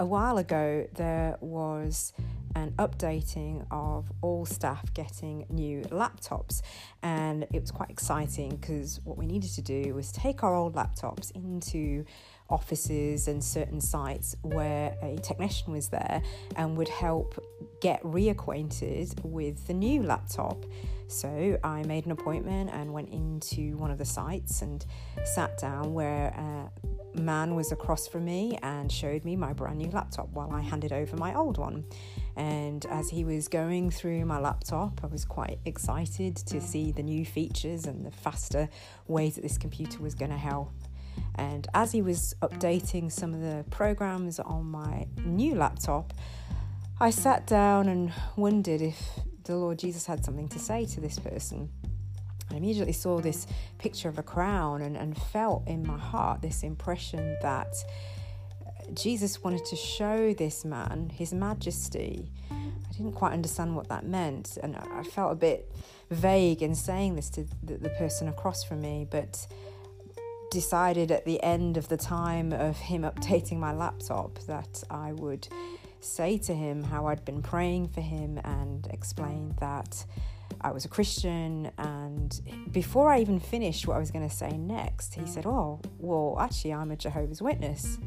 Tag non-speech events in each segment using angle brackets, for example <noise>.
a while ago, there was an updating of all staff getting new laptops, and it was quite exciting because what we needed to do was take our old laptops into offices and certain sites where a technician was there and would help get reacquainted with the new laptop. So I made an appointment and went into one of the sites and sat down where a man was across from me and showed me my brand new laptop while I handed over my old one. And as he was going through my laptop, I was quite excited to see the new features and the faster ways that this computer was going to help and as he was updating some of the programs on my new laptop, I sat down and wondered if the Lord Jesus had something to say to this person. I immediately saw this picture of a crown and, and felt in my heart this impression that Jesus wanted to show this man his majesty. I didn't quite understand what that meant, and I felt a bit vague in saying this to the, the person across from me, but decided at the end of the time of him <laughs> updating my laptop that I would say to him how I'd been praying for him and explain that I was a Christian. And before I even finished what I was going to say next, he said, Oh, well, actually, I'm a Jehovah's Witness.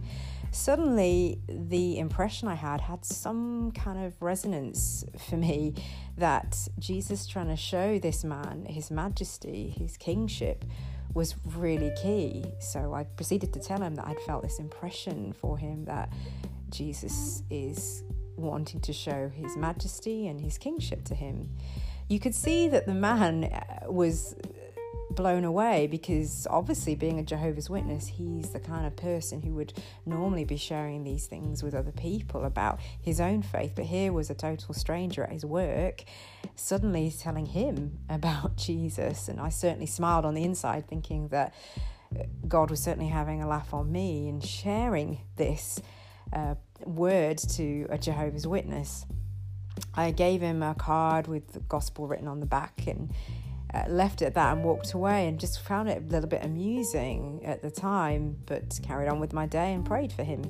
Suddenly, the impression I had had some kind of resonance for me that Jesus trying to show this man his majesty, his kingship, was really key. So I proceeded to tell him that I'd felt this impression for him that Jesus is wanting to show his majesty and his kingship to him. You could see that the man uh, was blown away because obviously being a Jehovah's Witness, he's the kind of person who would normally be sharing these things with other people about his own faith. But here was a total stranger at his work, suddenly telling him <laughs> about Jesus. And I certainly smiled on the inside, thinking that God was certainly having a laugh on me and sharing this uh, word to a Jehovah's Witness. I gave him a card with the gospel written on the back and uh, left it at that and walked away and just found it a little bit amusing at the time, but carried on with my day and prayed for him.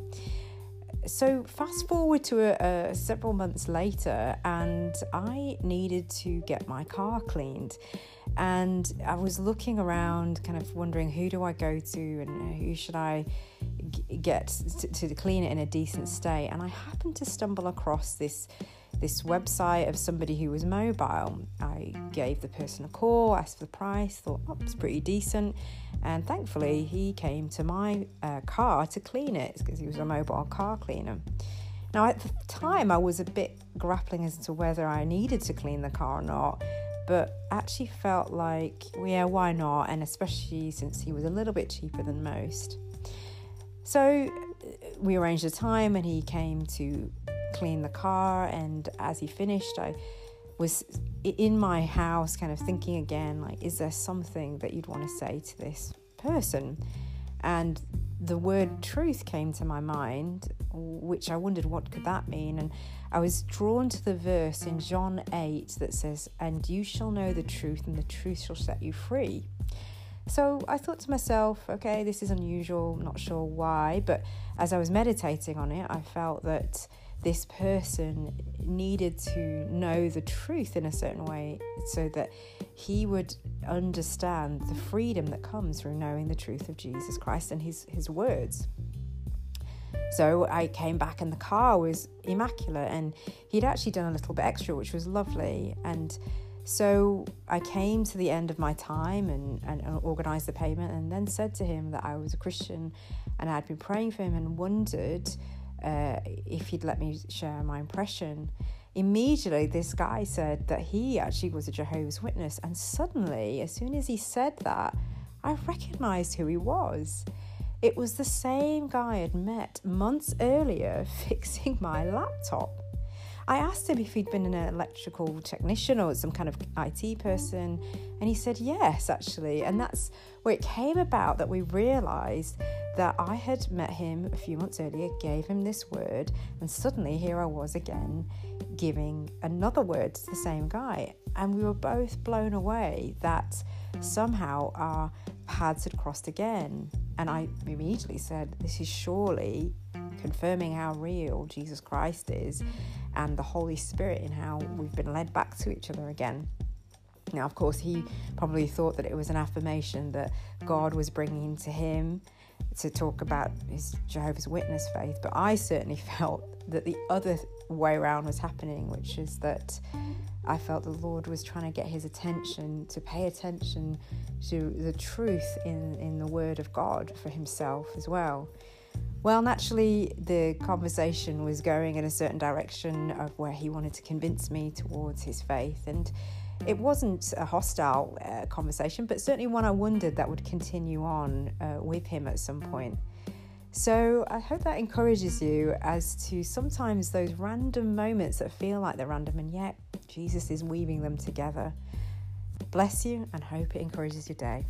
So, fast forward to a, a, several months later, and I needed to get my car cleaned. And I was looking around, kind of wondering who do I go to and who should I get to, to clean it in a decent state. And I happened to stumble across this this website of somebody who was mobile. I gave the person a call, asked for the price, thought, oh, it's pretty decent. And thankfully, he came to my uh, car to clean it because he was a mobile car cleaner. Now, at the time, I was a bit grappling as to whether I needed to clean the car or not, but actually felt like, well, yeah, why not? And especially since he was a little bit cheaper than most. So uh, we arranged a time and he came to clean the car. And as he finished, I was in my house, kind of thinking again, like, is there something that you'd want to say to this person? And the word truth came to my mind, which I wondered what could that mean. And I was drawn to the verse in John 8 that says, And you shall know the truth, and the truth shall set you free. So I thought to myself, okay, this is unusual, I'm not sure why, but as I was meditating on it, I felt that this person needed to know the truth in a certain way so that he would understand the freedom that comes from knowing the truth of Jesus Christ and his, his words. So I came back and the car was immaculate and he'd actually done a little bit extra, which was lovely. And so I came to the end of my time and, and, and organized the payment and then said to him that I was a Christian and I had been praying for him and wondered uh, if he'd let me share my impression. Immediately, this guy said that he actually was a Jehovah's Witness, and suddenly, as soon as he said that, I recognized who he was. It was the same guy I'd met months earlier <laughs> fixing my laptop. I asked him if he'd been an electrical technician or some kind of IT person, and he said yes, actually. And that's where it came about that we realized that I had met him a few months earlier, gave him this word, and suddenly here I was again giving another word to the same guy. And we were both blown away that somehow our paths had crossed again. And I immediately said, This is surely confirming how real Jesus Christ is and the Holy Spirit in how we've been led back to each other again. Now, of course, he probably thought that it was an affirmation that God was bringing to him to talk about his Jehovah's Witness faith, but I certainly <laughs> felt that the other way around was happening, which is that I felt the Lord was trying to get his attention to pay attention to the truth in, in the Word of God for himself as well. Well, naturally, the conversation was going in a certain direction of where he wanted to convince me towards his faith. And it wasn't a hostile uh, conversation, but certainly one I wondered that would continue on uh, with him at some point. So I hope that encourages you as to sometimes those random moments that feel like they're random and yet Jesus is weaving them together. Bless you and hope it encourages your day.